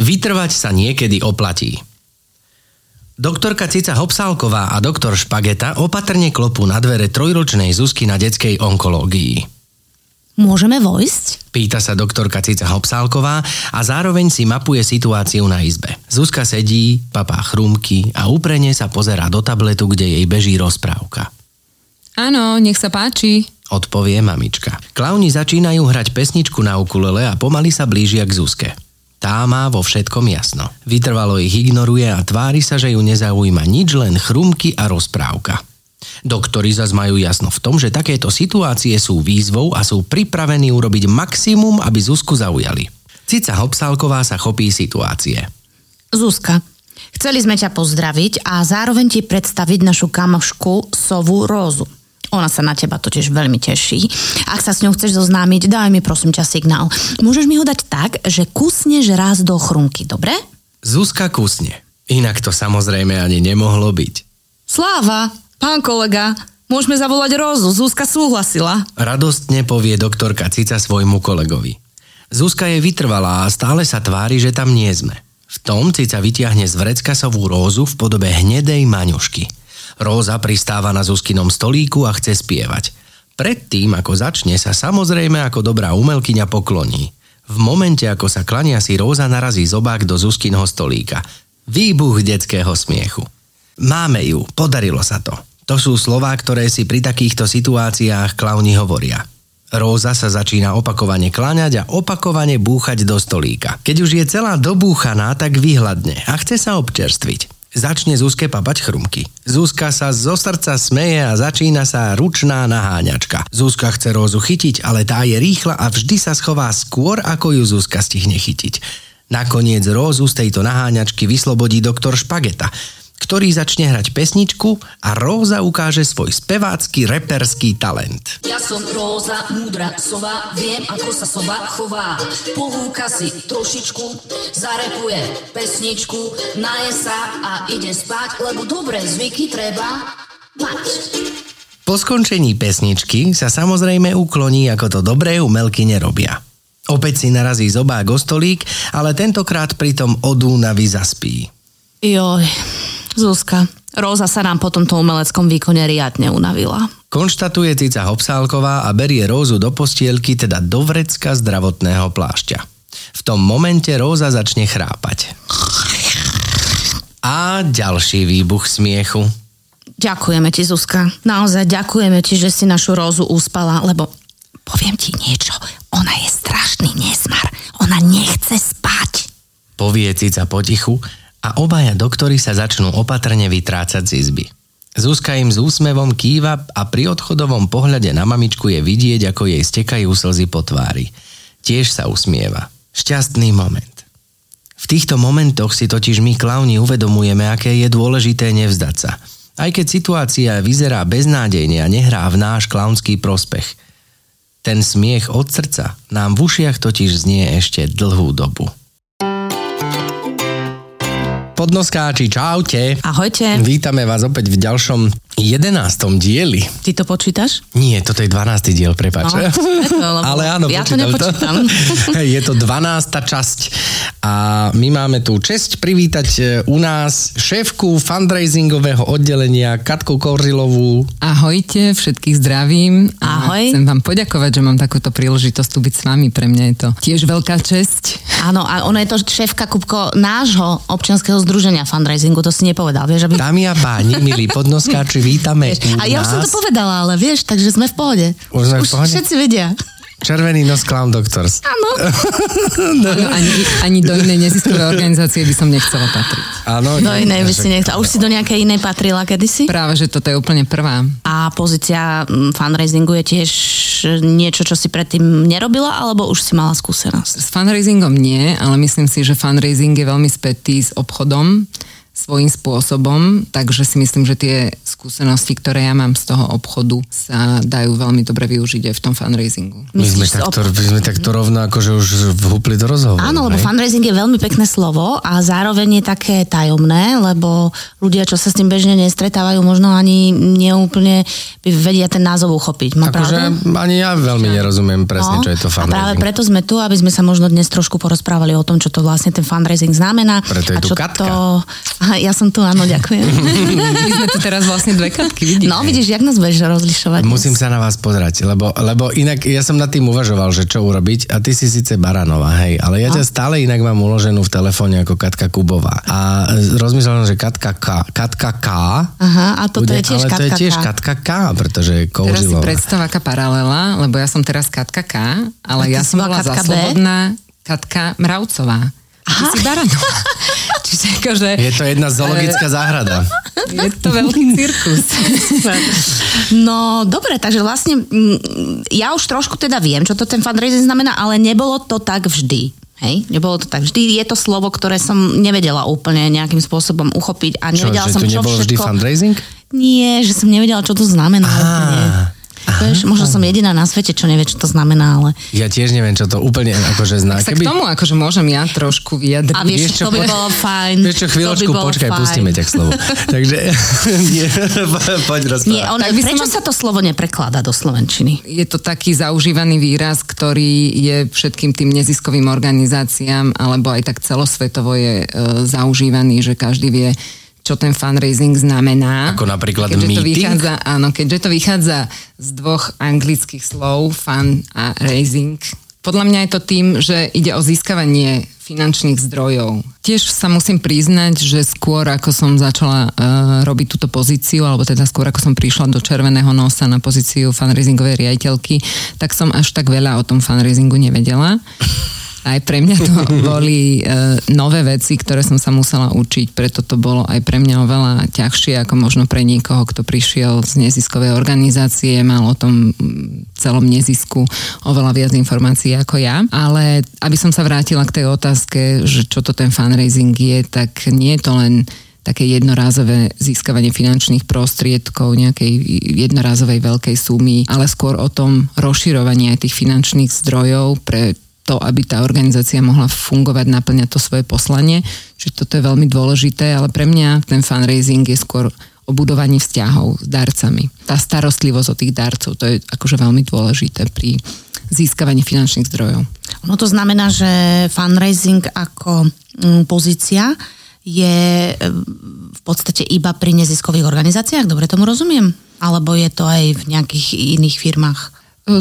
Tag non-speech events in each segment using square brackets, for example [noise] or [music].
Vytrvať sa niekedy oplatí. Doktorka Cica Hopsálková a doktor Špageta opatrne klopú na dvere trojročnej Zuzky na detskej onkológii. Môžeme vojsť? Pýta sa doktorka Cica Hopsálková a zároveň si mapuje situáciu na izbe. Zuzka sedí, papá chrumky a úprene sa pozerá do tabletu, kde jej beží rozprávka. Áno, nech sa páči. Odpovie mamička. Klauni začínajú hrať pesničku na ukulele a pomaly sa blížia k Zuzke. Tá má vo všetkom jasno. Vytrvalo ich ignoruje a tvári sa, že ju nezaujíma nič, len chrumky a rozprávka. Doktori zas majú jasno v tom, že takéto situácie sú výzvou a sú pripravení urobiť maximum, aby Zuzku zaujali. Cica Hopsálková sa chopí situácie. Zuzka, chceli sme ťa pozdraviť a zároveň ti predstaviť našu kamošku Sovu Rózu. Ona sa na teba totiž veľmi teší. Ak sa s ňou chceš zoznámiť, daj mi prosím ťa signál. Môžeš mi ho dať tak, že kusneš raz do chrumky, dobre? Zuzka kusne. Inak to samozrejme ani nemohlo byť. Sláva, pán kolega, môžeme zavolať Rózu, Zuzka súhlasila. Radostne povie doktorka Cica svojmu kolegovi. Zuzka je vytrvalá a stále sa tvári, že tam nie sme. V tom Cica vytiahne z vrecka rózu v podobe hnedej maňušky – Róza pristáva na Zuzkinom stolíku a chce spievať. Predtým, ako začne, sa samozrejme ako dobrá umelkyňa pokloní. V momente, ako sa klania si Róza narazí zobák do Zuzkinho stolíka. Výbuch detského smiechu. Máme ju, podarilo sa to. To sú slová, ktoré si pri takýchto situáciách klauni hovoria. Róza sa začína opakovane kláňať a opakovane búchať do stolíka. Keď už je celá dobúchaná, tak vyhľadne a chce sa občerstviť. Začne Zuzke papať chrumky. Zuzka sa zo srdca smeje a začína sa ručná naháňačka. Zuzka chce Rózu chytiť, ale tá je rýchla a vždy sa schová skôr, ako ju Zuzka stihne chytiť. Nakoniec Rózu z tejto naháňačky vyslobodí doktor Špageta ktorý začne hrať pesničku a Róza ukáže svoj spevácky reperský talent. Ja som Róza, múdra sova, viem ako sa sova chová. Pohúka si trošičku, zarepuje pesničku, naje sa a ide spať, lebo dobré zvyky treba mať. Po skončení pesničky sa samozrejme ukloní, ako to dobré umelky nerobia. Opäť si narazí zobák o stolík, ale tentokrát pritom odúnavy zaspí. Joj, Zuzka, Róza sa nám po tomto umeleckom výkone riadne unavila. Konštatuje Cica Hopsálková a berie Rózu do postielky, teda do vrecka zdravotného plášťa. V tom momente Róza začne chrápať. A ďalší výbuch smiechu. Ďakujeme ti, Zuzka. Naozaj ďakujeme ti, že si našu Rózu uspala, lebo poviem ti niečo. Ona je strašný nesmar. Ona nechce spať. Povie Cica potichu a obaja doktori sa začnú opatrne vytrácať z izby. Zuzka im s úsmevom kýva a pri odchodovom pohľade na mamičku je vidieť, ako jej stekajú slzy po tvári. Tiež sa usmieva. Šťastný moment. V týchto momentoch si totiž my klauni uvedomujeme, aké je dôležité nevzdať sa. Aj keď situácia vyzerá beznádejne a nehrá v náš klaunský prospech. Ten smiech od srdca nám v ušiach totiž znie ešte dlhú dobu podnoskáči, čaute. Ahojte. Vítame vás opäť v ďalšom 11. dieli. Ty to počítaš? Nie, toto je 12. diel, prepáč. No, to, Ale áno, ja to nepočítam. [laughs] To. je to 12. časť a my máme tu čest privítať e, u nás šéfku fundraisingového oddelenia Katku Korzilovú. Ahojte, všetkých zdravím. Ahoj. Chcem vám poďakovať, že mám takúto príležitosť tu byť s vami. Pre mňa je to tiež veľká česť. Áno, a ona je to šéfka Kupko nášho občianského združenia fundraisingu, to si nepovedal, vieš? Aby... Dámy a páni, milí podnoskáči, [laughs] vítame vieš, A ja už som to povedala, ale vieš, takže sme v pohode. Už sme v pohode? Všetci vedia. Červený nos Clown Doctors. Áno. [laughs] no. ani, ani do inej neziskovej organizácie by som nechcela patriť. Áno. Do inej by si nechcela. A už si do nejakej inej patrila kedysi? Práve, že toto je úplne prvá. A pozícia mm, fundraisingu je tiež niečo, čo si predtým nerobila, alebo už si mala skúsenosť? S fundraisingom nie, ale myslím si, že fundraising je veľmi spätý s obchodom svojím spôsobom, takže si myslím, že tie skúsenosti, ktoré ja mám z toho obchodu, sa dajú veľmi dobre využiť aj v tom fundraisingu. My sme, takto, ob- my sme takto rovno akože už vhúpli do rozhovoru. Áno, lebo hej? fundraising je veľmi pekné slovo a zároveň je také tajomné, lebo ľudia, čo sa s tým bežne nestretávajú, možno ani neúplne by vedia ten názov uchopiť. Má Akože pravdu? ani ja veľmi nerozumiem presne, No, čo je to A práve fundraising. preto sme tu, aby sme sa možno dnes trošku porozprávali o tom, čo to vlastne ten fundraising znamená. Preto je a tu čo Katka. To... Aha, ja som tu, áno, ďakujem. [laughs] My sme tu teraz vlastne dve katky, vidíte? no, vidíš, jak nás budeš rozlišovať. Musím sa na vás pozerať, lebo, lebo inak ja som nad tým uvažoval, že čo urobiť a ty si síce Baranová, hej, ale ja ťa stále inak mám uloženú v telefóne ako Katka Kubová. A e, rozmýšľam, že Katka K, Katka K, Aha, a toto je tiež ale to je Katka tiež K. Katka K, pretože je Teraz si predstav, aká paralela, lebo ja som teraz Katka K, ale A ja som bola Katka za B? slobodná Katka Mravcová. A ty si Baranová. [laughs] Čiže akože Je to jedna zoologická záhrada. je to veľký cirkus. No, dobre, takže vlastne mm, ja už trošku teda viem, čo to ten fundraising znamená, ale nebolo to tak vždy. Hej, nebolo to tak. Vždy je to slovo, ktoré som nevedela úplne nejakým spôsobom uchopiť a Čo, nevedela že som, tu čo nebol vždy všetko... fundraising? Nie, že som nevedela, čo to znamená úplne. Vieš, možno som jediná na svete, čo nevie, čo to znamená, ale... Ja tiež neviem, čo to úplne akože zná. Sa k tomu akože môžem ja trošku vyjadriť. A vieš, Vieš čo, to by po- bolo fajn. Vieš čo, chvíľočku, by počkaj, fajn. pustíme ťa k slovu. [laughs] Takže, [laughs] nie, [laughs] poď rozprávať. Nie, on, Tak prečo ma- sa to slovo neprekladá do Slovenčiny? je to taký zaužívaný výraz, ktorý je všetkým tým neziskovým organizáciám alebo aj tak celosvetovo je e, zaužívaný, že každý vie, čo ten fundraising znamená. Ako napríklad keďže to meeting? vychádza, Áno, keďže to vychádza z dvoch anglických slov, fun a raising. Podľa mňa je to tým, že ide o získavanie finančných zdrojov. Tiež sa musím priznať, že skôr ako som začala uh, robiť túto pozíciu, alebo teda skôr ako som prišla do Červeného nosa na pozíciu fundraisingovej riaditeľky, tak som až tak veľa o tom fundraisingu nevedela. Aj pre mňa to [laughs] boli e, nové veci, ktoré som sa musela učiť, preto to bolo aj pre mňa oveľa ťažšie ako možno pre niekoho, kto prišiel z neziskovej organizácie, mal o tom mm, celom nezisku oveľa viac informácií ako ja. Ale aby som sa vrátila k tej otázke, že čo to ten fundraising je, tak nie je to len také jednorázové získavanie finančných prostriedkov, nejakej jednorázovej veľkej sumy, ale skôr o tom rozširovaní aj tých finančných zdrojov pre to, aby tá organizácia mohla fungovať, naplňať to svoje poslanie. Čiže toto je veľmi dôležité, ale pre mňa ten fundraising je skôr o budovaní vzťahov s darcami. Tá starostlivosť o tých darcov, to je akože veľmi dôležité pri získavaní finančných zdrojov. No to znamená, že fundraising ako mm, pozícia je e, v podstate iba pri neziskových organizáciách, dobre tomu rozumiem? Alebo je to aj v nejakých iných firmách?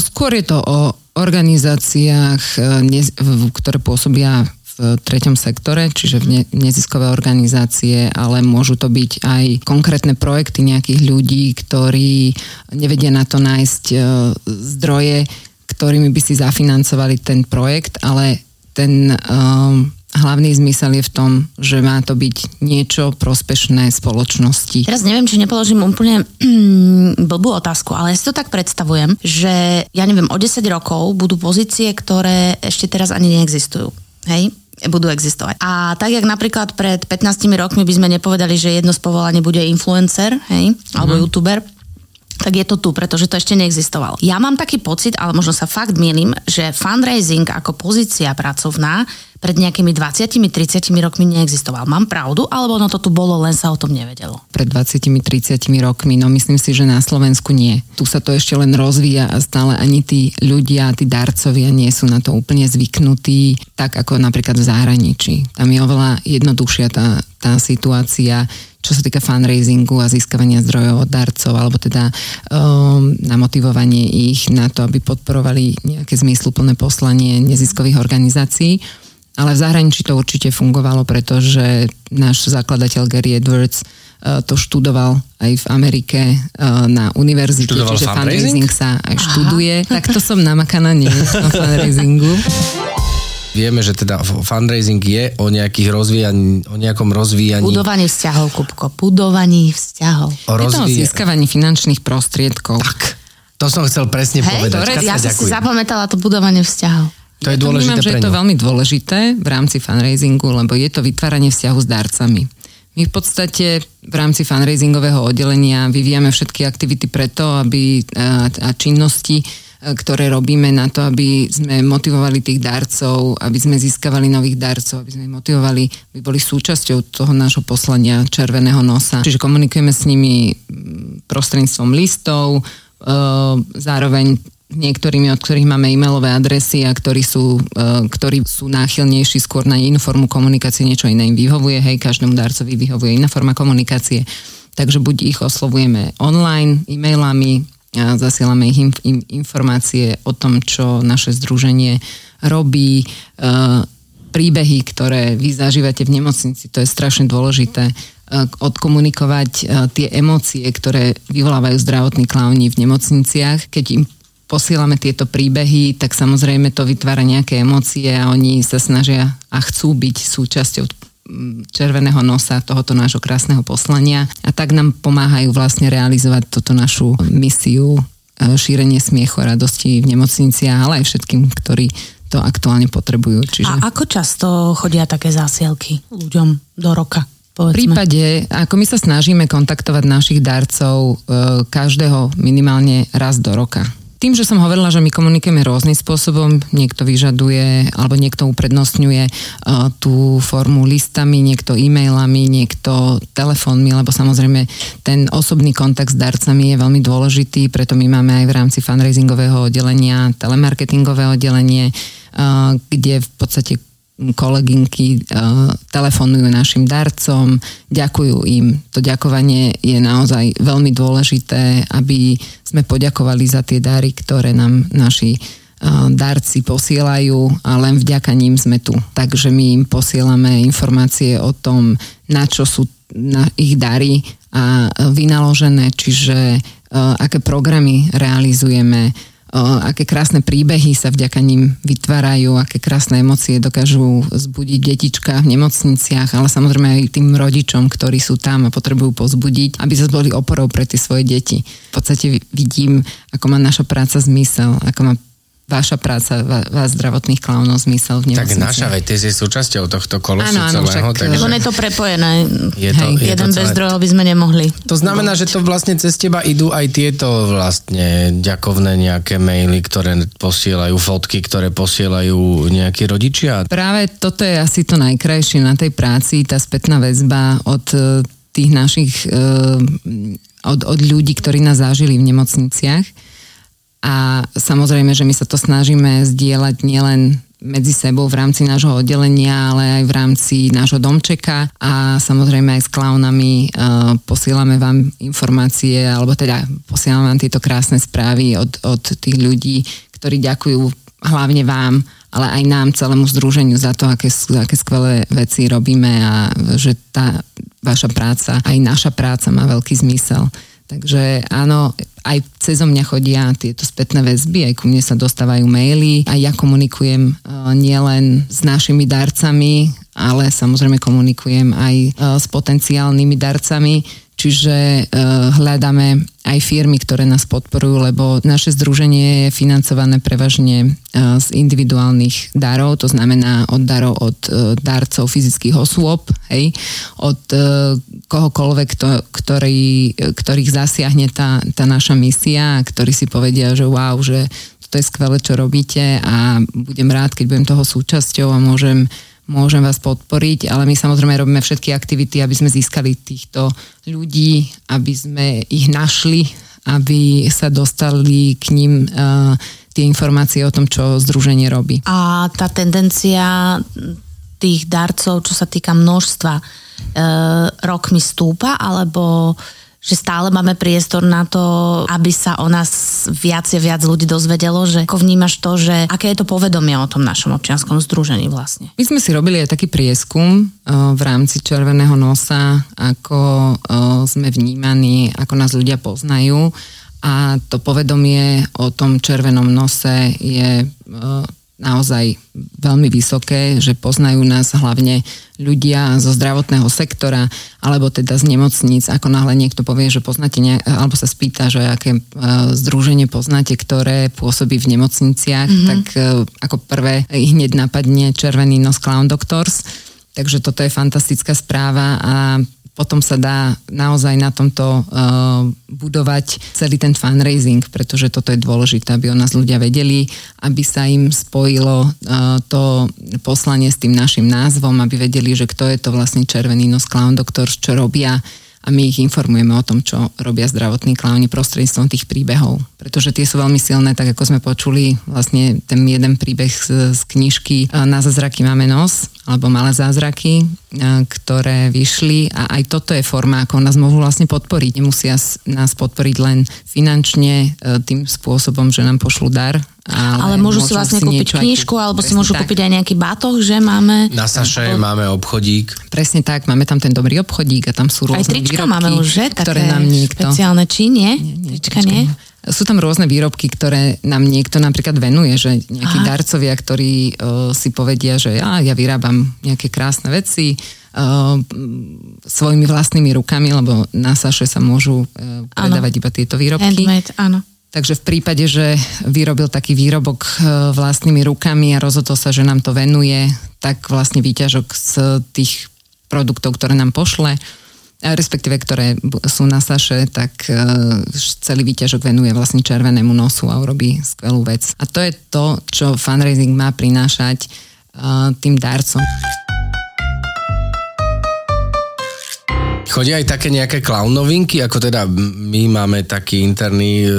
Skôr je to o organizáciách, e, ktoré pôsobia v treťom sektore, čiže v ne- neziskové organizácie, ale môžu to byť aj konkrétne projekty nejakých ľudí, ktorí nevedia na to nájsť e, zdroje, ktorými by si zafinancovali ten projekt, ale ten um, hlavný zmysel je v tom, že má to byť niečo prospešné spoločnosti. Teraz neviem, či nepoložím úplne blbú otázku, ale ja si to tak predstavujem, že ja neviem, o 10 rokov budú pozície, ktoré ešte teraz ani neexistujú. Hej? budú existovať. A tak, jak napríklad pred 15 rokmi by sme nepovedali, že jedno z povolaní bude influencer, hej, alebo youtuber, tak je to tu, pretože to ešte neexistovalo. Ja mám taký pocit, ale možno sa fakt milím, že fundraising ako pozícia pracovná pred nejakými 20-30 rokmi neexistoval. Mám pravdu, alebo no to tu bolo, len sa o tom nevedelo? pred 20-30 rokmi, no myslím si, že na Slovensku nie. Tu sa to ešte len rozvíja a stále ani tí ľudia, tí darcovia nie sú na to úplne zvyknutí, tak ako napríklad v zahraničí. Tam je oveľa jednoduchšia tá, tá situácia, čo sa týka fundraisingu a získavania zdrojov od darcov, alebo teda um, na motivovanie ich na to, aby podporovali nejaké zmysluplné poslanie neziskových organizácií. Ale v zahraničí to určite fungovalo, pretože náš zakladateľ Gary Edwards uh, to študoval aj v Amerike uh, na univerzite, Študoval čiže fundraising? fundraising sa aj študuje. Tak to som namakaná nie o fundraisingu. [laughs] Vieme, že teda fundraising je o, nejakých rozvíjaní, o nejakom rozvíjaní. Budovanie vzťahov, Kupko. Budovaní vzťahov. o Je to o získavaní finančných prostriedkov. Tak, to som chcel presne Hej, povedať. Dobre, ja som si zapamätala to budovanie vzťahov. To je Ja dôležité vnímam, že je to veľmi dôležité v rámci fundraisingu, lebo je to vytváranie vzťahu s darcami. My My v podstate v rámci fundraisingového oddelenia vyvíjame všetky aktivity preto, aby a, a činnosti, ktoré robíme na to, aby sme motivovali tých darcov, aby sme získavali nových darcov, aby sme motivovali, aby boli súčasťou toho nášho poslania Červeného nosa. Čiže komunikujeme s nimi prostredníctvom listov, zároveň niektorými, od ktorých máme e-mailové adresy a ktorí sú, ktorí sú náchylnejší skôr na inú formu komunikácie, niečo iné im vyhovuje, hej, každému darcovi vyhovuje iná forma komunikácie. Takže buď ich oslovujeme online, e-mailami, zasielame ich in, in, informácie o tom, čo naše združenie robí, uh, príbehy, ktoré vy zažívate v nemocnici, to je strašne dôležité, uh, odkomunikovať uh, tie emócie, ktoré vyvolávajú zdravotní klauni v nemocniciach. Keď im posielame tieto príbehy, tak samozrejme to vytvára nejaké emócie a oni sa snažia a chcú byť súčasťou červeného nosa tohoto nášho krásneho poslania a tak nám pomáhajú vlastne realizovať toto našu misiu e, šírenie smiechu a radosti v nemocniciach, ale aj všetkým, ktorí to aktuálne potrebujú. Čiže... A ako často chodia také zásielky ľuďom do roka? Povedzme. V prípade, ako my sa snažíme kontaktovať našich darcov e, každého minimálne raz do roka. Tým, že som hovorila, že my komunikujeme rôznym spôsobom, niekto vyžaduje alebo niekto uprednostňuje uh, tú formu listami, niekto e-mailami, niekto telefónmi, lebo samozrejme ten osobný kontakt s darcami je veľmi dôležitý, preto my máme aj v rámci fundraisingového oddelenia telemarketingové oddelenie, uh, kde v podstate kolegynky uh, telefonujú našim darcom, ďakujú im. To ďakovanie je naozaj veľmi dôležité, aby sme poďakovali za tie dary, ktoré nám naši uh, darci posielajú a len vďaka ním sme tu. Takže my im posielame informácie o tom, na čo sú na ich dary a vynaložené, čiže uh, aké programy realizujeme, aké krásne príbehy sa vďaka ním vytvárajú, aké krásne emócie dokážu zbudiť detička v nemocniciach, ale samozrejme aj tým rodičom, ktorí sú tam a potrebujú pozbudiť, aby sa boli oporou pre tie svoje deti. V podstate vidím, ako má naša práca zmysel, ako má vaša práca, vás zdravotných klaunov zmysel v nemocnici. Tak naša, ty si súčasťou tohto kolosu áno, áno, celého. Však, takže... je to prepojené. Je to, Hej, je jeden to celé... bez druhého by sme nemohli. To znamená, že to vlastne cez teba idú aj tieto vlastne ďakovné nejaké maily, ktoré posielajú, fotky, ktoré posielajú nejakí rodičia? Práve toto je asi to najkrajšie na tej práci, tá spätná väzba od e, tých našich, e, od, od ľudí, ktorí nás zažili v nemocniciach a samozrejme, že my sa to snažíme zdieľať nielen medzi sebou v rámci nášho oddelenia, ale aj v rámci nášho domčeka a samozrejme aj s klaunami uh, posielame vám informácie, alebo teda posielame vám tieto krásne správy od, od tých ľudí, ktorí ďakujú hlavne vám, ale aj nám, celému združeniu za to, aké, aké skvelé veci robíme a že tá vaša práca, aj naša práca má veľký zmysel. Takže áno, aj cez mňa chodia tieto spätné väzby, aj ku mne sa dostávajú maily a ja komunikujem uh, nielen s našimi darcami, ale samozrejme komunikujem aj uh, s potenciálnymi darcami, Čiže uh, hľadáme aj firmy, ktoré nás podporujú, lebo naše združenie je financované prevažne uh, z individuálnych darov, to znamená od darov od uh, darcov fyzických osôb, hej, od kohokoľvek, to, ktorý, ktorých zasiahne tá, tá naša misia, ktorí si povedia, že wow, že to je skvelé, čo robíte a budem rád, keď budem toho súčasťou a môžem môžem vás podporiť, ale my samozrejme robíme všetky aktivity, aby sme získali týchto ľudí, aby sme ich našli, aby sa dostali k ním uh, tie informácie o tom, čo združenie robí. A tá tendencia tých darcov, čo sa týka množstva, uh, rokmi stúpa, alebo že stále máme priestor na to, aby sa o nás viac a viac ľudí dozvedelo, že ako vnímaš to, že aké je to povedomie o tom našom občianskom združení vlastne? My sme si robili aj taký prieskum uh, v rámci Červeného nosa, ako uh, sme vnímaní, ako nás ľudia poznajú a to povedomie o tom červenom nose je uh, naozaj veľmi vysoké, že poznajú nás hlavne ľudia zo zdravotného sektora alebo teda z nemocníc. Ako náhle niekto povie, že poznáte, ne, alebo sa spýta, že aké uh, združenie poznáte, ktoré pôsobí v nemocniciach, mm-hmm. tak uh, ako prvé hneď napadne Červený nos Clown Doctors. Takže toto je fantastická správa a potom sa dá naozaj na tomto uh, budovať celý ten fundraising, pretože toto je dôležité, aby o nás ľudia vedeli, aby sa im spojilo uh, to poslanie s tým našim názvom, aby vedeli, že kto je to vlastne Červený nos Clown Doctors, čo robia, a my ich informujeme o tom, čo robia zdravotní klauni prostredníctvom tých príbehov. Pretože tie sú veľmi silné, tak ako sme počuli, vlastne ten jeden príbeh z, z knižky Na zázraky máme nos, alebo Malé zázraky, ktoré vyšli a aj toto je forma, ako nás môžu vlastne podporiť. Nemusia nás podporiť len finančne e, tým spôsobom, že nám pošlú dar, ale, ale môžu si vlastne si kúpiť knižku, alebo si môžu tak. kúpiť aj nejaký batoh, že máme... Na Saše pod... máme obchodík. Presne tak, máme tam ten dobrý obchodík a tam sú rôzne aj trička výrobky, máme už, že? ktoré nám niekto... Špeciálne, či nie? nie, nie trička nie? nie? Sú tam rôzne výrobky, ktoré nám niekto napríklad venuje, že nejakí Aha. darcovia, ktorí uh, si povedia, že ja, ja vyrábam nejaké krásne veci uh, svojimi vlastnými rukami, lebo na Saše sa môžu uh, predávať ano. iba tieto výrobky. Handmade, áno. Takže v prípade, že vyrobil taký výrobok vlastnými rukami a rozhodol sa, že nám to venuje, tak vlastne výťažok z tých produktov, ktoré nám pošle, respektíve ktoré sú na Saše, tak e, celý výťažok venuje vlastne červenému nosu a urobí skvelú vec. A to je to, čo fundraising má prinášať e, tým darcom. Chodia aj také nejaké clown novinky, ako teda my máme taký interný e,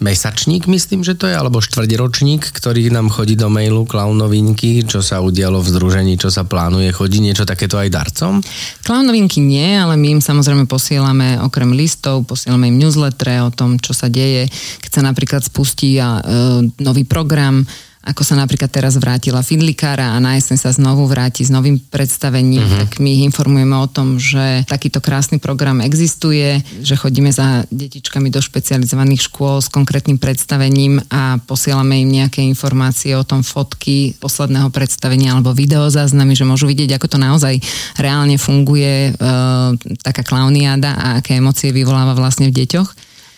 mesačník, myslím, že to je, alebo štvrťročník, ktorý nám chodí do mailu clown novinky, čo sa udialo v združení, čo sa plánuje, chodí niečo takéto aj darcom? Clown novinky nie, ale my im samozrejme posielame okrem listov, posielame im newsletter o tom, čo sa deje, keď sa napríklad spustí a, e, nový program, ako sa napríklad teraz vrátila Fidlikára a na jeseň sa znovu vráti s novým predstavením, uh-huh. tak my ich informujeme o tom, že takýto krásny program existuje, že chodíme za detičkami do špecializovaných škôl s konkrétnym predstavením a posielame im nejaké informácie o tom fotky posledného predstavenia alebo videozáznamy, že môžu vidieť, ako to naozaj reálne funguje e, taká klauniáda a aké emócie vyvoláva vlastne v deťoch.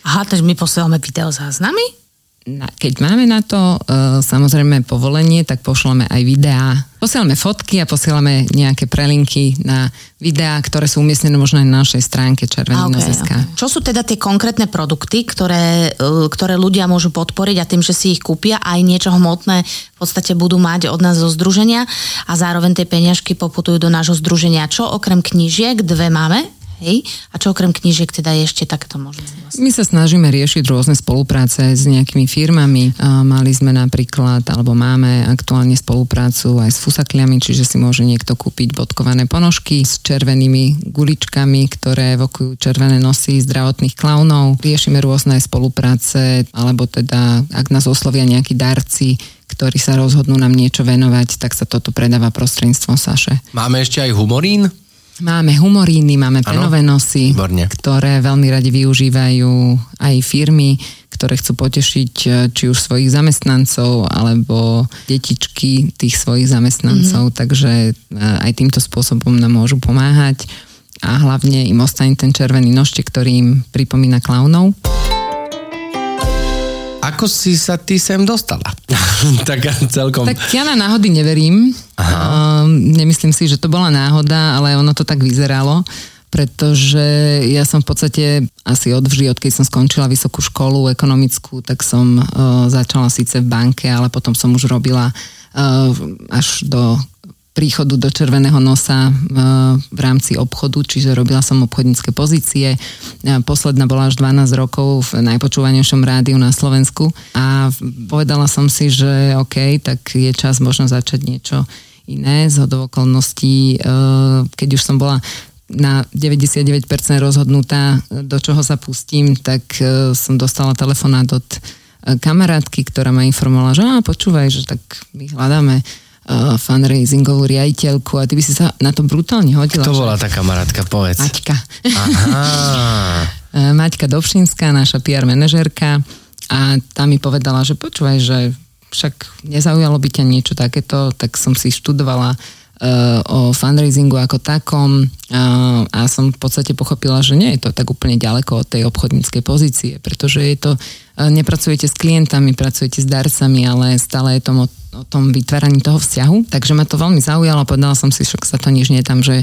Aha, takže my posielame videozáznamy? Keď máme na to uh, samozrejme povolenie, tak pošleme aj videá. Posielame fotky a posielame nejaké prelinky na videá, ktoré sú umiestnené možno aj na našej stránke Červený okay, okay. Čo sú teda tie konkrétne produkty, ktoré, uh, ktoré ľudia môžu podporiť a tým, že si ich kúpia, aj niečo hmotné v podstate budú mať od nás zo združenia a zároveň tie peňažky poputujú do nášho združenia. Čo okrem knížiek, dve máme, Hej? A čo okrem knížiek teda je ešte takto možné? Vlastne? My sa snažíme riešiť rôzne spolupráce s nejakými firmami. Mali sme napríklad, alebo máme aktuálne spoluprácu aj s fusakliami, čiže si môže niekto kúpiť bodkované ponožky s červenými guličkami, ktoré evokujú červené nosy zdravotných klaunov. Riešime rôzne spolupráce, alebo teda, ak nás oslovia nejakí darci, ktorí sa rozhodnú nám niečo venovať, tak sa toto predáva prostredníctvom Saše. Máme ešte aj humorín? Máme humoríny, máme penové nosy, Výborne. ktoré veľmi radi využívajú aj firmy, ktoré chcú potešiť e, či už svojich zamestnancov alebo detičky tých svojich zamestnancov, mm-hmm. takže e, aj týmto spôsobom nám môžu pomáhať a hlavne im ostane ten červený nožtek, ktorý im pripomína klaunov. Ako si sa ty sem dostala? [laughs] tak celkom... Tak ja na náhody neverím. Aha. Uh, nemyslím si, že to bola náhoda, ale ono to tak vyzeralo pretože ja som v podstate asi odvždy, odkedy som skončila vysokú školu ekonomickú, tak som uh, začala síce v banke, ale potom som už robila uh, až do príchodu do červeného nosa e, v rámci obchodu, čiže robila som obchodnícke pozície. E, posledná bola až 12 rokov v najpočúvanejšom rádiu na Slovensku a povedala som si, že OK, tak je čas možno začať niečo iné z okolností, e, keď už som bola na 99% rozhodnutá, do čoho sa pustím, tak som dostala telefonát od kamarátky, ktorá ma informovala, že á, počúvaj, že tak my hľadáme uh, fundraisingovú riaditeľku a ty by si sa na to brutálne hodila. Kto bola tá kamarátka, povedz. Maťka. Aha. [laughs] Maťka Dobšinská, naša PR manažerka a tá mi povedala, že počúvaj, že však nezaujalo by ťa niečo takéto, tak som si študovala o fundraisingu ako takom uh, a som v podstate pochopila, že nie je to tak úplne ďaleko od tej obchodníckej pozície, pretože je to, uh, nepracujete s klientami, pracujete s darcami, ale stále je to o, o tom vytváraní toho vzťahu, takže ma to veľmi zaujalo, povedala som si, však sa to nič nie tam, že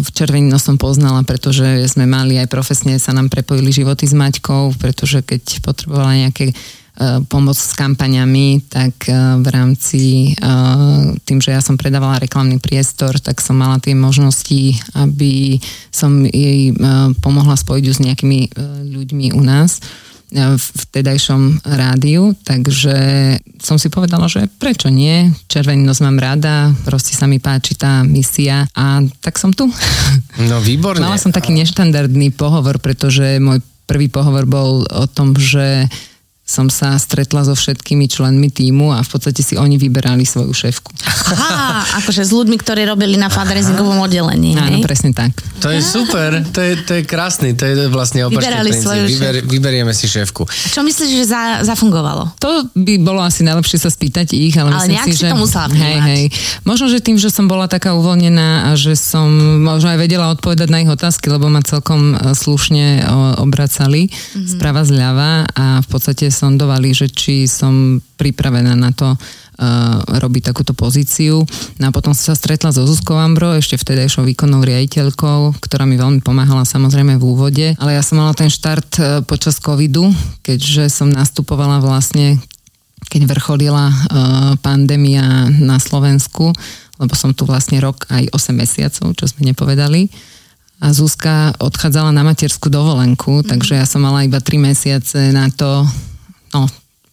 v červenino som poznala, pretože sme mali aj profesne, sa nám prepojili životy s Maťkou, pretože keď potrebovala nejaké pomoc s kampaňami, tak e, v rámci e, tým, že ja som predávala reklamný priestor, tak som mala tie možnosti, aby som jej pomohla spojiť s nejakými ľuďmi u nás v vtedajšom rádiu, takže som si povedala, že prečo nie, červený mám rada, proste sa mi páči tá misia a tak som tu. [laughs] No výborne. Mala som taký neštandardný pohovor, pretože môj prvý pohovor bol o tom, že som sa stretla so všetkými členmi týmu a v podstate si oni vyberali svoju šéfku. Aha, akože s ľuďmi, ktorí robili na fundraisingovom oddelení. Áno, presne tak. To je super, to je, to je krásny, to je vlastne opačný Vyberali princíp. svoju Vyber, vyberieme si šéfku. Čo myslíš, že za, zafungovalo? To by bolo asi najlepšie sa spýtať ich, ale, Ale myslím nejak si, si že... to musela hej, hej. Možno, že tým, že som bola taká uvoľnená a že som možno aj vedela odpovedať na ich otázky, lebo ma celkom e, slušne obracali Mhm. mm-hmm. sprava zľava a v podstate sondovali, že či som pripravená na to uh, robiť takúto pozíciu. No a potom som sa stretla so Zuzkou Ambro, ešte vtedajšou výkonnou riaditeľkou, ktorá mi veľmi pomáhala samozrejme v úvode, ale ja som mala ten štart uh, počas covidu, keďže som nastupovala vlastne keď vrcholila uh, pandémia na Slovensku, lebo som tu vlastne rok aj 8 mesiacov, čo sme nepovedali. A Zuzka odchádzala na materskú dovolenku, mm. takže ja som mala iba 3 mesiace na to, no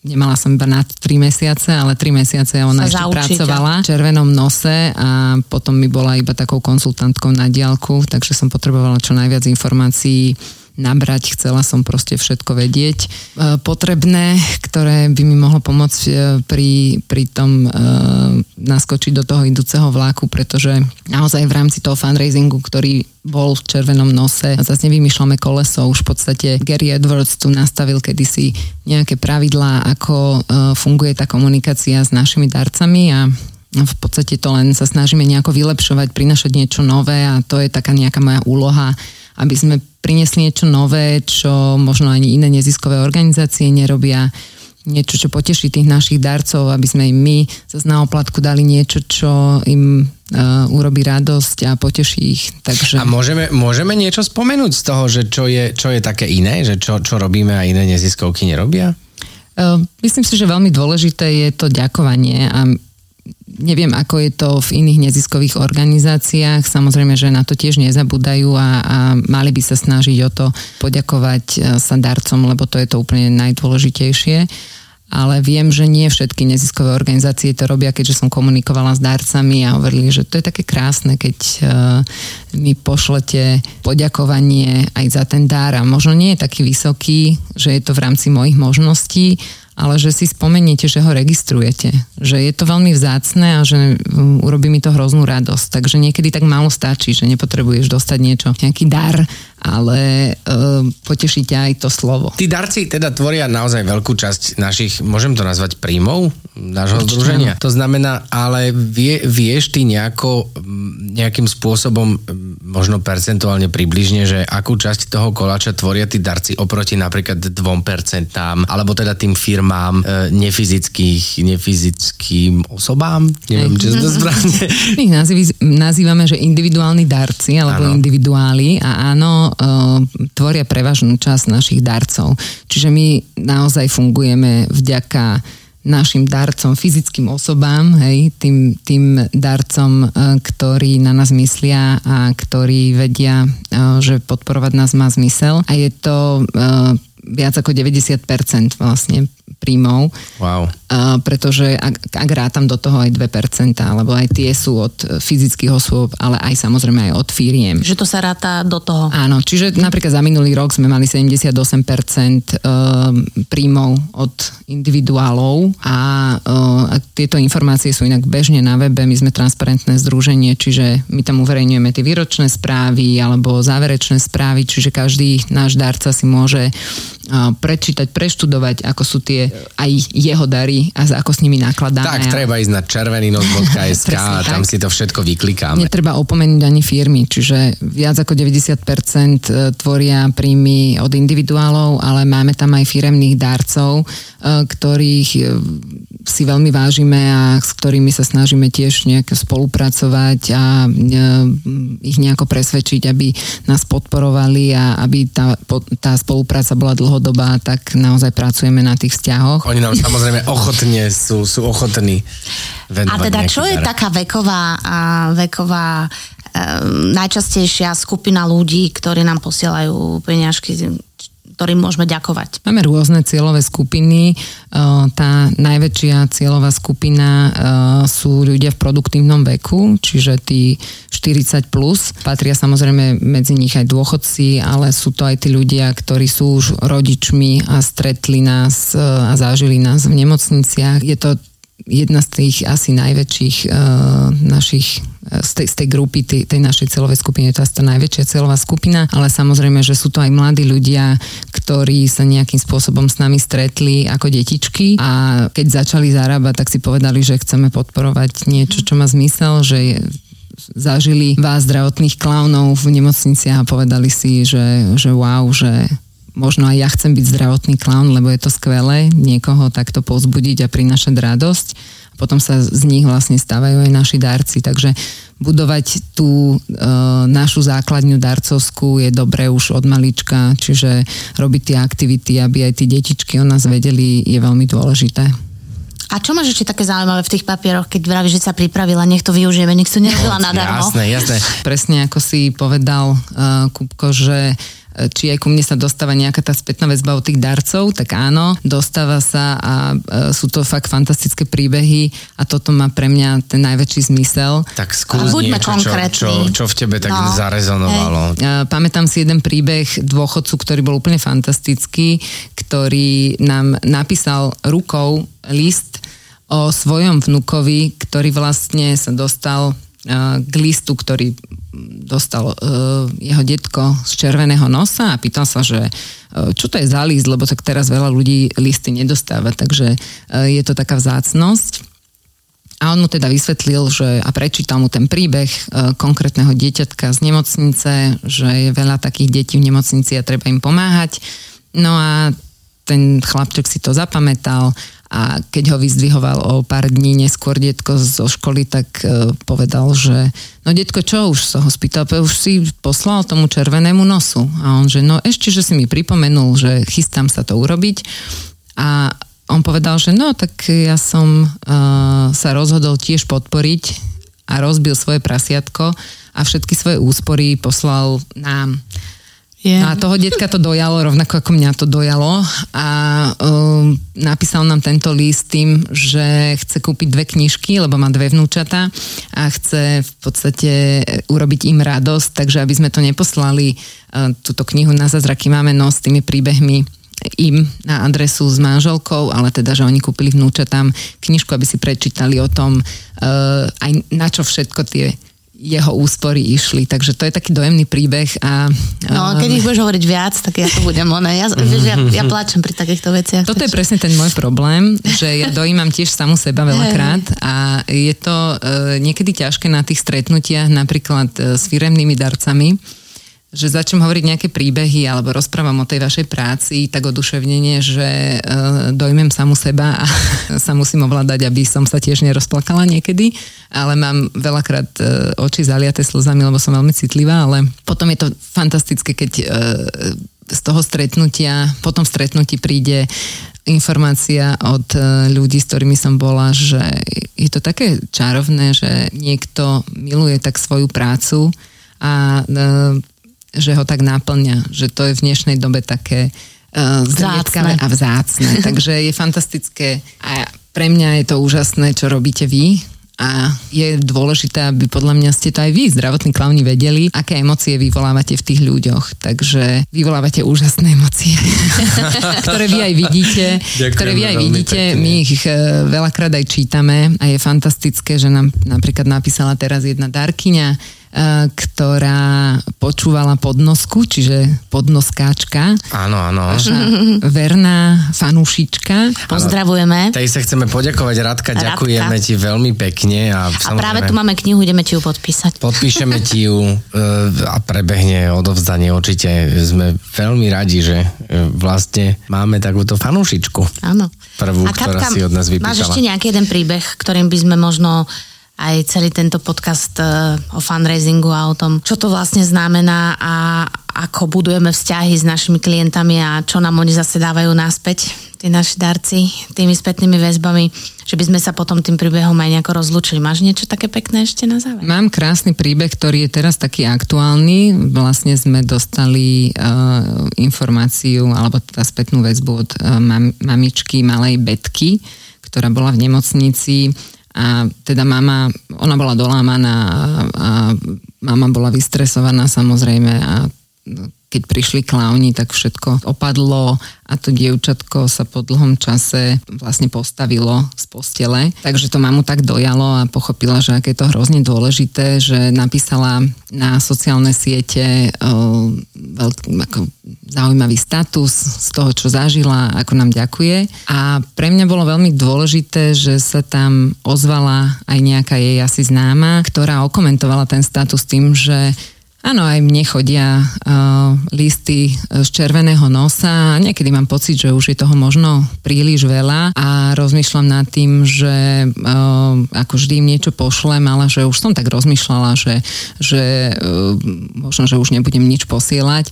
nemala som iba na 3 mesiace, ale 3 mesiace ona ešte pracovala v červenom nose a potom mi bola iba takou konsultantkou na diálku, takže som potrebovala čo najviac informácií nabrať, chcela som proste všetko vedieť. E, potrebné, ktoré by mi mohlo pomôcť e, pri, pri tom e, naskočiť do toho idúceho vláku, pretože naozaj v rámci toho fundraisingu, ktorý bol v červenom nose. Zase nevymýšľame koleso, už v podstate Gary Edwards tu nastavil kedysi nejaké pravidlá, ako e, funguje tá komunikácia s našimi darcami a v podstate to len sa snažíme nejako vylepšovať, prinašať niečo nové a to je taká nejaká moja úloha, aby sme priniesli niečo nové, čo možno ani iné neziskové organizácie nerobia, niečo, čo poteší tých našich darcov, aby sme im my zase na oplatku dali niečo, čo im uh, urobí radosť a poteší ich. Takže... A môžeme, môžeme niečo spomenúť z toho, že čo je, čo je také iné, že čo, čo robíme a iné neziskovky nerobia? Uh, myslím si, že veľmi dôležité je to ďakovanie a neviem, ako je to v iných neziskových organizáciách. Samozrejme, že na to tiež nezabúdajú a, a mali by sa snažiť o to poďakovať e, sa darcom, lebo to je to úplne najdôležitejšie. Ale viem, že nie všetky neziskové organizácie to robia, keďže som komunikovala s darcami a hovorili, že to je také krásne, keď uh, mi pošlete poďakovanie aj za ten dar a možno nie je taký vysoký, že je to v rámci mojich možností, ale že si spomeniete, že ho registrujete. Že je to veľmi vzácne a že um, urobí mi to hroznú radosť. Takže niekedy tak málo stačí, že nepotrebuješ dostať niečo, nejaký dar, ale uh, poteší ťa aj to slovo. Tí darci teda tvoria naozaj veľkú časť našich, môžem to nazvať príjmov nášho Určite združenia. To znamená, ale vie, vieš ty nejako, mm, nejakým spôsobom, mm, možno percentuálne približne, že akú časť toho koláča tvoria tí darci oproti napríklad 2%, alebo teda tým firmám e, nefyzických, nefyzickým osobám? Neviem, či to správne. My ich nazývame, že individuálni darci alebo áno. individuáli a áno, uh, tvoria prevažnú časť našich darcov. Čiže my naozaj fungujeme vďaka našim darcom, fyzickým osobám, hej, tým, tým darcom, uh, ktorí na nás myslia a ktorí vedia, uh, že podporovať nás má zmysel. A je to viac ako 90% vlastne príjmov. Wow. Uh, pretože ak, ak rátam do toho aj 2%, lebo aj tie sú od e, fyzických osôb, ale aj samozrejme aj od firiem. Že to sa ráta do toho. Áno, čiže napríklad za minulý rok sme mali 78% uh, príjmov od individuálov a, uh, a tieto informácie sú inak bežne na webe, my sme transparentné združenie, čiže my tam uverejňujeme tie výročné správy alebo záverečné správy, čiže každý náš darca si môže prečítať, preštudovať, ako sú tie aj jeho dary a ako s nimi nakladáme. Tak, treba ísť na červenynos.sk [laughs] a tam tak. si to všetko vyklikáme. Netreba opomenúť ani firmy, čiže viac ako 90% tvoria príjmy od individuálov, ale máme tam aj firemných darcov, ktorých si veľmi vážime a s ktorými sa snažíme tiež nejak spolupracovať a ich nejako presvedčiť, aby nás podporovali a aby tá, tá spolupráca bola dlhodobá, tak naozaj pracujeme na tých vzťahoch. Oni nám samozrejme ochotne sú, sú ochotní venovať A teda čo je dar. taká veková, a veková e, najčastejšia skupina ľudí, ktorí nám posielajú peniažky ktorým môžeme ďakovať. Máme rôzne cieľové skupiny. E, tá najväčšia cieľová skupina e, sú ľudia v produktívnom veku, čiže tí 40 plus. Patria samozrejme medzi nich aj dôchodci, ale sú to aj tí ľudia, ktorí sú už rodičmi a stretli nás e, a zažili nás v nemocniciach. Je to jedna z tých asi najväčších našich z tej, z tej grupy, tej, tej našej celovej skupiny, to je tá najväčšia celová skupina, ale samozrejme, že sú to aj mladí ľudia, ktorí sa nejakým spôsobom s nami stretli ako detičky a keď začali zarábať, tak si povedali, že chceme podporovať niečo, čo má zmysel, že je, zažili vás zdravotných klaunov v nemocnici a povedali si, že, že wow, že možno aj ja chcem byť zdravotný klaun, lebo je to skvelé niekoho takto pozbudiť a prinašať radosť. Potom sa z nich vlastne stávajú aj naši darci. Takže budovať tú e, našu základňu darcovskú je dobré už od malička, čiže robiť tie aktivity, aby aj tí detičky o nás vedeli, je veľmi dôležité. A čo máš ešte také zaujímavé v tých papieroch, keď vravíš, že sa pripravila, nech to využijeme, nech to nerobila nadarmo? Jasné, jasné. [laughs] Presne ako si povedal, uh, Kupko, že či aj ku mne sa dostáva nejaká tá spätná väzba od tých darcov, tak áno, dostáva sa a e, sú to fakt fantastické príbehy a toto má pre mňa ten najväčší zmysel. Tak skús Buďme niečo, čo, čo, čo v tebe tak no. zarezonovalo. Hej. Pamätám si jeden príbeh dôchodcu, ktorý bol úplne fantastický, ktorý nám napísal rukou list o svojom vnukovi, ktorý vlastne sa dostal k listu, ktorý dostal jeho detko z červeného nosa a pýtal sa, že čo to je za list, lebo tak teraz veľa ľudí listy nedostáva, takže je to taká vzácnosť. A on mu teda vysvetlil, že a prečítal mu ten príbeh konkrétneho dieťatka z nemocnice, že je veľa takých detí v nemocnici a treba im pomáhať. No a ten chlapček si to zapamätal a keď ho vyzdvihoval o pár dní neskôr detko zo školy, tak uh, povedal, že no detko, čo už sa ho spýtal, už si poslal tomu červenému nosu. A on, že no ešte, že si mi pripomenul, že chystám sa to urobiť. A on povedal, že no tak ja som uh, sa rozhodol tiež podporiť a rozbil svoje prasiatko a všetky svoje úspory poslal nám. Yeah. No a toho detka to dojalo, rovnako ako mňa to dojalo a um, napísal nám tento list tým, že chce kúpiť dve knižky, lebo má dve vnúčata a chce v podstate urobiť im radosť, takže aby sme to neposlali uh, túto knihu na zázraky máme no s tými príbehmi im na adresu s manželkou, ale teda, že oni kúpili vnúčatám knižku, aby si prečítali o tom, uh, aj na čo všetko tie jeho úspory išli. Takže to je taký dojemný príbeh. A, no, keď ich budeš hovoriť viac, tak ja to budem ona. Ja, vieš, ja, ja plačem pri takýchto veciach. Toto je presne ten môj problém, že ja dojímam tiež samu seba veľakrát a je to uh, niekedy ťažké na tých stretnutiach napríklad uh, s firemnými darcami, že začnem hovoriť nejaké príbehy alebo rozprávam o tej vašej práci tak oduševnenie, že uh, dojmem samu seba a [laughs] sa musím ovládať, aby som sa tiež nerozplakala niekedy, ale mám veľakrát uh, oči zaliaté slzami, lebo som veľmi citlivá, ale potom je to fantastické, keď uh, z toho stretnutia, po tom stretnutí príde informácia od ľudí, s ktorými som bola, že je to také čarovné, že niekto miluje tak svoju prácu a že ho tak náplňa, že to je v dnešnej dobe také uh, zriedkavé a vzácne. [laughs] Takže je fantastické a pre mňa je to úžasné, čo robíte vy, a je dôležité, aby podľa mňa ste to aj vy, zdravotní klauni, vedeli, aké emócie vyvolávate v tých ľuďoch. Takže vyvolávate úžasné emócie, [laughs] ktoré vy aj vidíte. Ďakujem ktoré vy aj vidíte, pekne. my ich e, veľakrát aj čítame a je fantastické, že nám napríklad napísala teraz jedna darkyňa, ktorá počúvala podnosku, čiže podnoskáčka. Áno, áno. Naša verná fanúšička. Pozdravujeme. Tej sa chceme poďakovať, Radka, Radka. ďakujeme ti veľmi pekne. A, A práve tu máme knihu, ideme ti ju podpísať. Podpíšeme ti ju e, a prebehne odovzdanie. Určite sme veľmi radi, že e, vlastne máme takúto fanúšičku. Áno. Prvú, A ktorá Katka, si od nás máš vypýtala. ešte nejaký jeden príbeh, ktorým by sme možno aj celý tento podcast eh, o fundraisingu a o tom, čo to vlastne znamená a ako budujeme vzťahy s našimi klientami a čo nám oni zase dávajú naspäť, tí naši darci, tými spätnými väzbami, že by sme sa potom tým príbehom aj nejako rozlúčili. Máš niečo také pekné ešte na záver? Mám krásny príbeh, ktorý je teraz taký aktuálny. Vlastne sme dostali uh, informáciu, alebo teda spätnú väzbu od uh, mam, mamičky malej Betky, ktorá bola v nemocnici a teda mama, ona bola dolámaná a, a mama bola vystresovaná samozrejme a keď prišli klauni, tak všetko opadlo a to dievčatko sa po dlhom čase vlastne postavilo z postele. Takže to mamu tak dojalo a pochopila, že aké je to hrozne dôležité, že napísala na sociálne siete uh, veľký, ako zaujímavý status z toho, čo zažila, ako nám ďakuje. A pre mňa bolo veľmi dôležité, že sa tam ozvala aj nejaká jej asi známa, ktorá okomentovala ten status tým, že Áno, aj mne chodia uh, listy z červeného nosa. Niekedy mám pocit, že už je toho možno príliš veľa a rozmýšľam nad tým, že uh, ako vždy im niečo pošlem, ale že už som tak rozmýšľala, že, že uh, možno, že už nebudem nič posielať.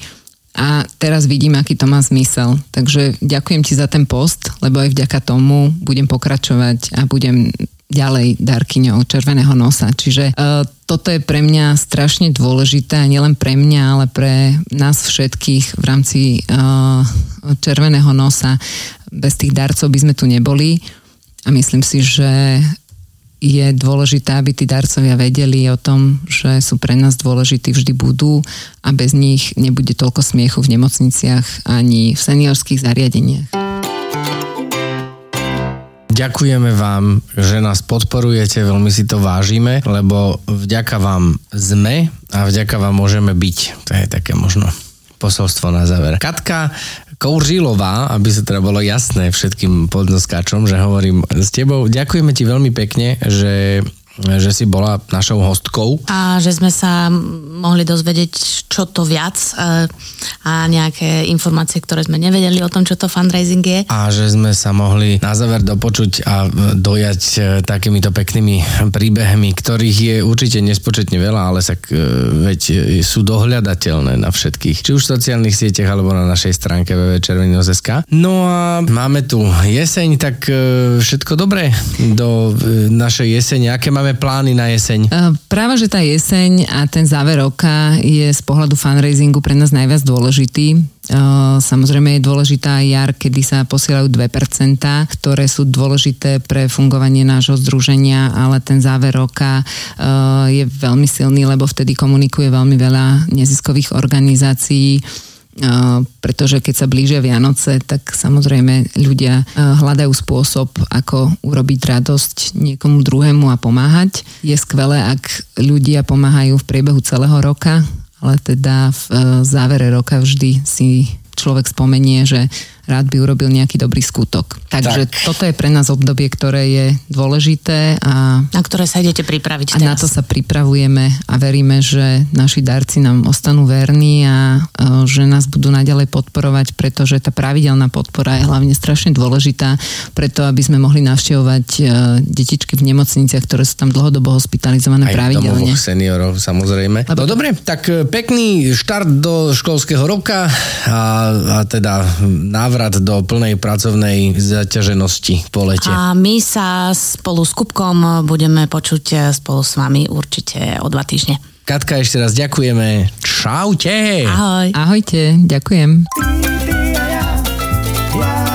A teraz vidím, aký to má zmysel. Takže ďakujem ti za ten post, lebo aj vďaka tomu budem pokračovať a budem ďalej darkyňou červeného nosa. Čiže uh, toto je pre mňa strašne dôležité, nielen pre mňa, ale pre nás všetkých v rámci uh, červeného nosa. Bez tých darcov by sme tu neboli a myslím si, že je dôležité, aby tí darcovia vedeli o tom, že sú pre nás dôležití, vždy budú a bez nich nebude toľko smiechu v nemocniciach ani v seniorských zariadeniach. Ďakujeme vám, že nás podporujete, veľmi si to vážime, lebo vďaka vám sme a vďaka vám môžeme byť. To je také možno posolstvo na záver. Katka Kouržilová, aby sa teda bolo jasné všetkým podnoskáčom, že hovorím s tebou. Ďakujeme ti veľmi pekne, že že si bola našou hostkou. A že sme sa mohli dozvedieť čo to viac e, a nejaké informácie, ktoré sme nevedeli o tom, čo to fundraising je. A že sme sa mohli na záver dopočuť a dojať e, takýmito peknými príbehmi, ktorých je určite nespočetne veľa, ale sa veď e, sú dohľadateľné na všetkých, či už v sociálnych sieťach alebo na našej stránke www.červený.sk. No a máme tu jeseň, tak všetko dobré do našej jesene. Aké máme máme plány na jeseň? Práve, že tá jeseň a ten záver roka je z pohľadu fundraisingu pre nás najviac dôležitý. Samozrejme je dôležitá jar, kedy sa posielajú 2%, ktoré sú dôležité pre fungovanie nášho združenia, ale ten záver roka je veľmi silný, lebo vtedy komunikuje veľmi veľa neziskových organizácií pretože keď sa blížia Vianoce, tak samozrejme ľudia hľadajú spôsob, ako urobiť radosť niekomu druhému a pomáhať. Je skvelé, ak ľudia pomáhajú v priebehu celého roka, ale teda v závere roka vždy si človek spomenie, že rád by urobil nejaký dobrý skutok. Takže tak. toto je pre nás obdobie, ktoré je dôležité a... Na ktoré sa idete pripraviť A teraz. na to sa pripravujeme a veríme, že naši darci nám ostanú verní a že nás budú naďalej podporovať, pretože tá pravidelná podpora je hlavne strašne dôležitá, preto aby sme mohli navštevovať detičky v nemocniciach, ktoré sú tam dlhodobo hospitalizované Aj pravidelne. Aj seniorov, samozrejme. Lebo... No dobre, tak pekný štart do školského roka a, a teda návrat návrat do plnej pracovnej zaťaženosti po lete. A my sa spolu s Kupkom budeme počuť eh, spolu s vami určite o dva týždne. Katka, ešte raz ďakujeme. Čaute! Ahoj. Ahojte, ďakujem. Yeah.